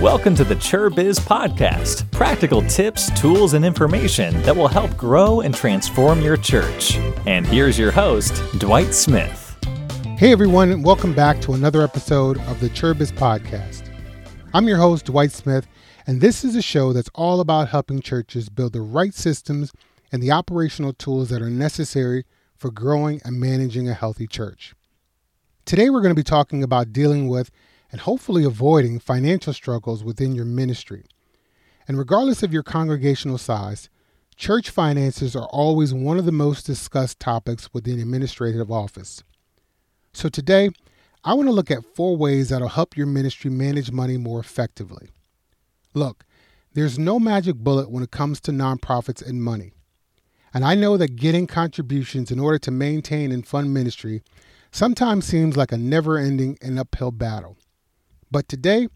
Welcome to the ChurBiz Podcast practical tips, tools, and information that will help grow and transform your church. And here's your host, Dwight Smith. Hey everyone, and welcome back to another episode of the ChurBiz Podcast. I'm your host, Dwight Smith, and this is a show that's all about helping churches build the right systems and the operational tools that are necessary for growing and managing a healthy church. Today, we're going to be talking about dealing with and hopefully avoiding financial struggles within your ministry. And regardless of your congregational size, church finances are always one of the most discussed topics within administrative office. So today, I want to look at four ways that'll help your ministry manage money more effectively. Look, there's no magic bullet when it comes to nonprofits and money. And I know that getting contributions in order to maintain and fund ministry sometimes seems like a never ending and uphill battle. But today,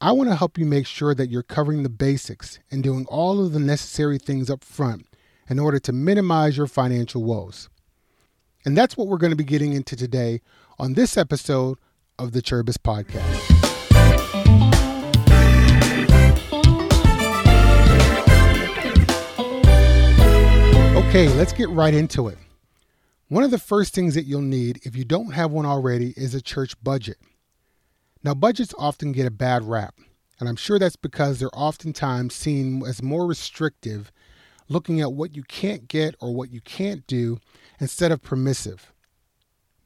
I want to help you make sure that you're covering the basics and doing all of the necessary things up front in order to minimize your financial woes. And that's what we're going to be getting into today on this episode of the ChurBiz Podcast. Okay, let's get right into it. One of the first things that you'll need, if you don't have one already, is a church budget. Now, budgets often get a bad rap, and I'm sure that's because they're oftentimes seen as more restrictive, looking at what you can't get or what you can't do instead of permissive.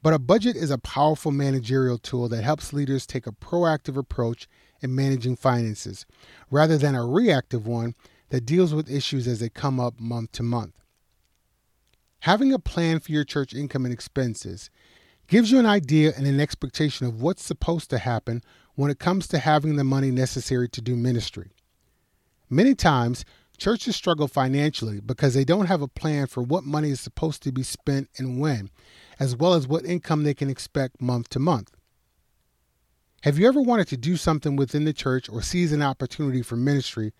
But a budget is a powerful managerial tool that helps leaders take a proactive approach in managing finances rather than a reactive one that deals with issues as they come up month to month. Having a plan for your church income and expenses gives you an idea and an expectation of what's supposed to happen when it comes to having the money necessary to do ministry. Many times, churches struggle financially because they don't have a plan for what money is supposed to be spent and when, as well as what income they can expect month to month. Have you ever wanted to do something within the church or seize an opportunity for ministry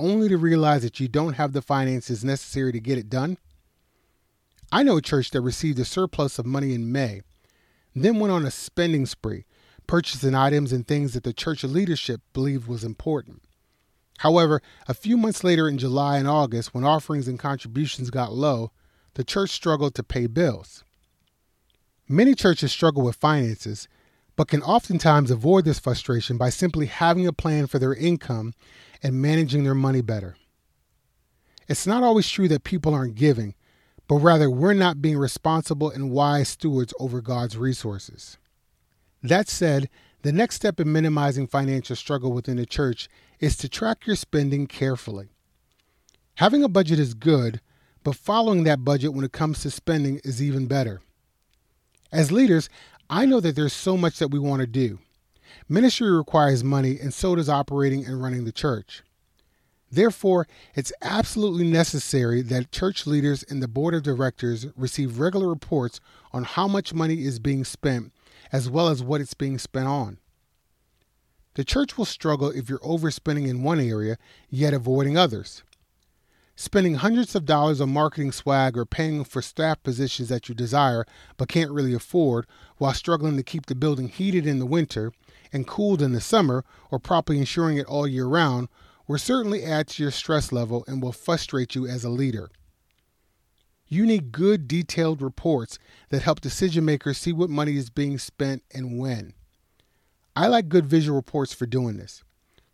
only to realize that you don't have the finances necessary to get it done? I know a church that received a surplus of money in May then went on a spending spree, purchasing items and things that the church leadership believed was important. However, a few months later in July and August, when offerings and contributions got low, the church struggled to pay bills. Many churches struggle with finances, but can oftentimes avoid this frustration by simply having a plan for their income and managing their money better. It's not always true that people aren't giving, but rather we're not being responsible and wise stewards over God's resources. That said, the next step in minimizing financial struggle within the church is to track your spending carefully. Having a budget is good, but following that budget when it comes to spending is even better. As leaders, I know that there's so much that we want to do. Ministry requires money, and so does operating and running the church. Therefore, it's absolutely necessary that church leaders and the board of directors receive regular reports on how much money is being spent as well as what it's being spent on. The church will struggle if you're overspending in one area yet avoiding others. Spending hundreds of dollars on marketing swag or paying for staff positions that you desire but can't really afford while struggling to keep the building heated in the winter and cooled in the summer or properly insuring it all year round will certainly add to your stress level and will frustrate you as a leader. You need good, detailed reports that help decision makers see what money is being spent and when. I like good visual reports for doing this.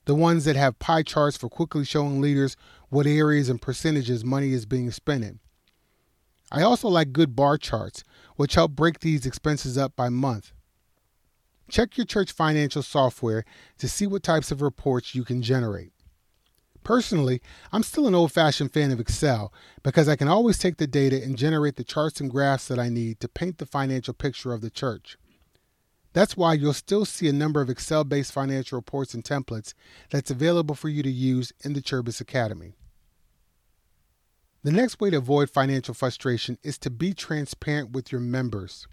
The ones that have pie charts for quickly showing leaders what areas and percentages money is being spent in. I also like good bar charts, which help break these expenses up by month. Check your church financial software to see what types of reports you can generate. Personally, I'm still an old fashioned fan of Excel because I can always take the data and generate the charts and graphs that I need to paint the financial picture of the church. That's why you'll still see a number of Excel based financial reports and templates that's available for you to use in the ChurBiz Academy. The next way to avoid financial frustration is to be transparent with your members.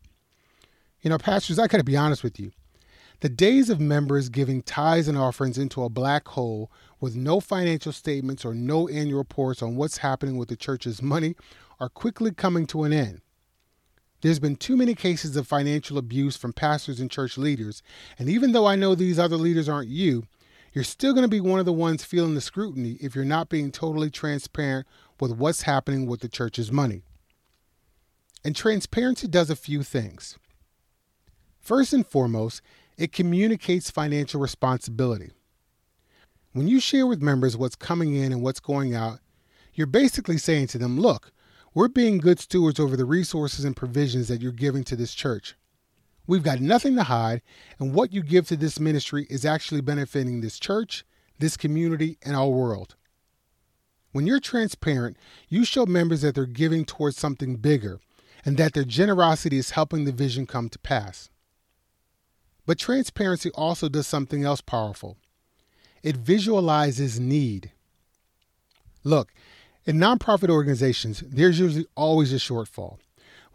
You know, pastors, I got to be honest with you. The days of members giving tithes and offerings into a black hole with no financial statements or no annual reports on what's happening with the church's money are quickly coming to an end. There's been too many cases of financial abuse from pastors and church leaders, and even though I know these other leaders aren't you, you're still going to be one of the ones feeling the scrutiny if you're not being totally transparent with what's happening with the church's money. And transparency does a few things. First and foremost, it communicates financial responsibility. When you share with members what's coming in and what's going out, you're basically saying to them, look, we're being good stewards over the resources and provisions that you're giving to this church. We've got nothing to hide, and what you give to this ministry is actually benefiting this church, this community, and our world. When you're transparent, you show members that they're giving towards something bigger and that their generosity is helping the vision come to pass. But transparency also does something else powerful it visualizes need. Look, in nonprofit organizations, there's usually always a shortfall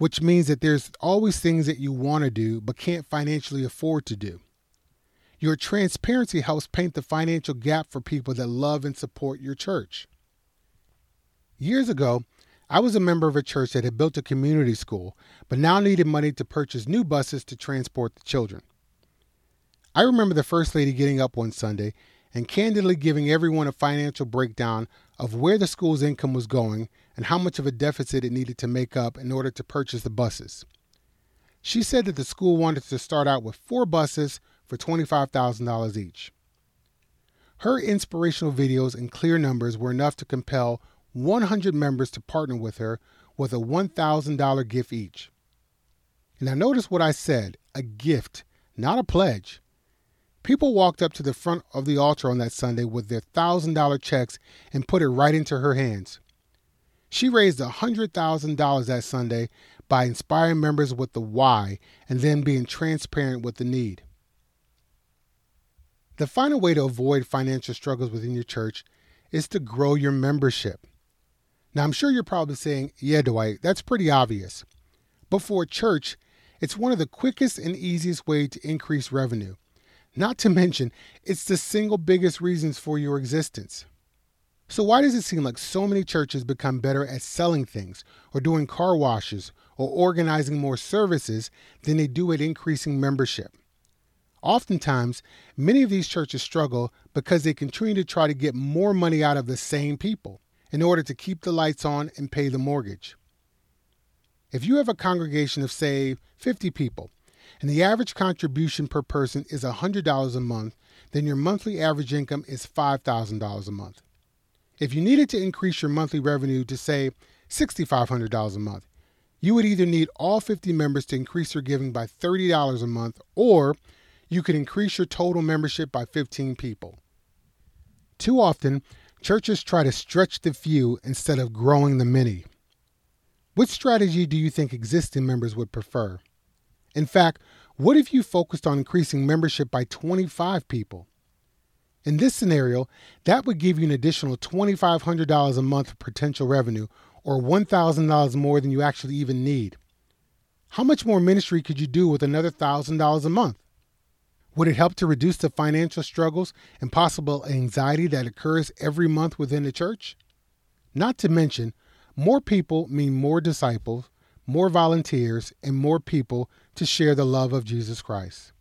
which means that there's always things that you want to do but can't financially afford to do. Your transparency helps paint the financial gap for people that love and support your church. Years ago, I was a member of a church that had built a community school, but now needed money to purchase new buses to transport the children. I remember the First Lady getting up one Sunday and candidly giving everyone a financial breakdown of where the school's income was going and how much of a deficit it needed to make up in order to purchase the buses. She said that the school wanted to start out with four buses for $25,000 each. Her inspirational videos and clear numbers were enough to compel 100 members to partner with her with a $1,000 gift each. Now, notice what I said a gift, not a pledge. People walked up to the front of the altar on that Sunday with their $1,000 checks and put it right into her hands. She raised $100,000 that Sunday by inspiring members with the why and then being transparent with the need. The final way to avoid financial struggles within your church is to grow your membership. Now, I'm sure you're probably saying, yeah, Dwight, that's pretty obvious. But for a church, it's one of the quickest and easiest ways to increase revenue. Not to mention, it's the single biggest reasons for your existence. So, why does it seem like so many churches become better at selling things, or doing car washes, or organizing more services than they do at increasing membership? Oftentimes, many of these churches struggle because they continue to try to get more money out of the same people in order to keep the lights on and pay the mortgage. If you have a congregation of, say, 50 people, and the average contribution per person is $100 a month, then your monthly average income is $5,000 a month. If you needed to increase your monthly revenue to, say, $6,500 a month, you would either need all 50 members to increase their giving by $30 a month, or you could increase your total membership by 15 people. Too often, churches try to stretch the few instead of growing the many. Which strategy do you think existing members would prefer? In fact, what if you focused on increasing membership by 25 people? In this scenario, that would give you an additional $2,500 a month of potential revenue, or $1,000 more than you actually even need. How much more ministry could you do with another $1,000 a month? Would it help to reduce the financial struggles and possible anxiety that occurs every month within the church? Not to mention, more people mean more disciples, more volunteers, and more people to share the love of Jesus Christ.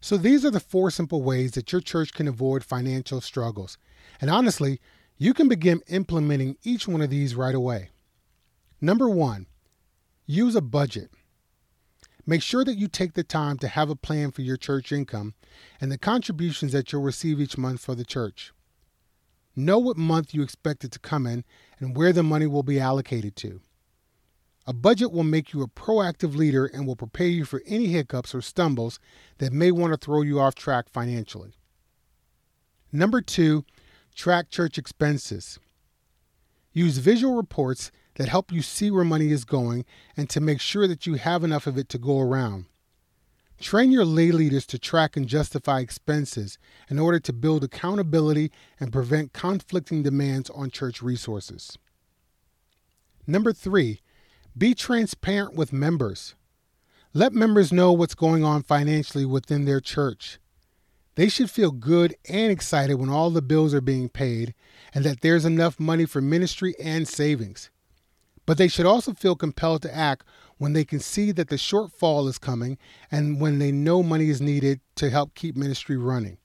So, these are the four simple ways that your church can avoid financial struggles. And honestly, you can begin implementing each one of these right away. Number one, use a budget. Make sure that you take the time to have a plan for your church income and the contributions that you'll receive each month for the church. Know what month you expect it to come in and where the money will be allocated to. A budget will make you a proactive leader and will prepare you for any hiccups or stumbles that may want to throw you off track financially. Number two, track church expenses. Use visual reports that help you see where money is going and to make sure that you have enough of it to go around. Train your lay leaders to track and justify expenses in order to build accountability and prevent conflicting demands on church resources. Number three, be transparent with members. Let members know what's going on financially within their church. They should feel good and excited when all the bills are being paid and that there's enough money for ministry and savings. But they should also feel compelled to act when they can see that the shortfall is coming and when they know money is needed to help keep ministry running.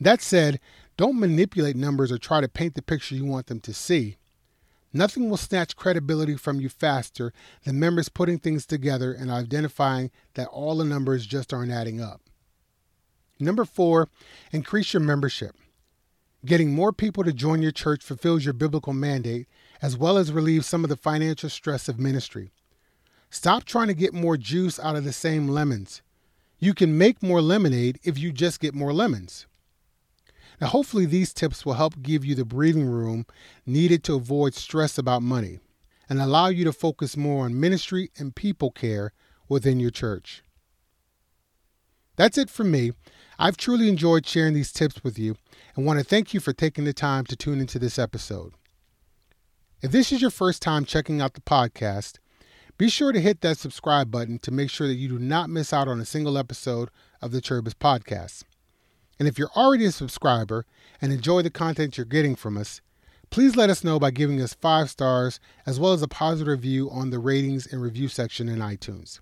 That said, don't manipulate numbers or try to paint the picture you want them to see. Nothing will snatch credibility from you faster than members putting things together and identifying that all the numbers just aren't adding up. Number four, increase your membership. Getting more people to join your church fulfills your biblical mandate as well as relieves some of the financial stress of ministry. Stop trying to get more juice out of the same lemons. You can make more lemonade if you just get more lemons. Now, hopefully, these tips will help give you the breathing room needed to avoid stress about money and allow you to focus more on ministry and people care within your church. That's it for me. I've truly enjoyed sharing these tips with you and want to thank you for taking the time to tune into this episode. If this is your first time checking out the podcast, be sure to hit that subscribe button to make sure that you do not miss out on a single episode of the ChurBiz podcast. And if you're already a subscriber and enjoy the content you're getting from us, please let us know by giving us five stars as well as a positive review on the ratings and review section in iTunes.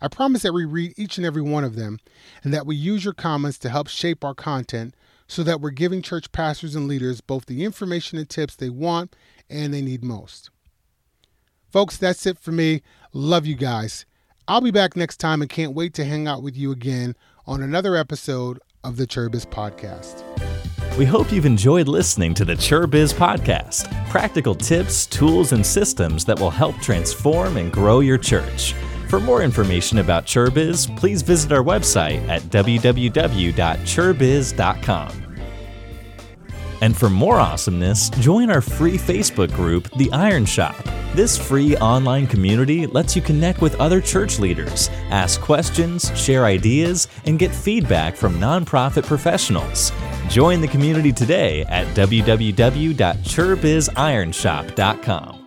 I promise that we read each and every one of them and that we use your comments to help shape our content so that we're giving church pastors and leaders both the information and tips they want and they need most. Folks, that's it for me. Love you guys. I'll be back next time and can't wait to hang out with you again on another episode of the ChurBiz Podcast. We hope you've enjoyed listening to the ChurBiz Podcast practical tips, tools, and systems that will help transform and grow your church. For more information about ChurBiz, please visit our website at www.churbiz.com. And for more awesomeness, join our free Facebook group, The Iron Shop. This free online community lets you connect with other church leaders, ask questions, share ideas, and get feedback from nonprofit professionals. Join the community today at www.churbizironshop.com.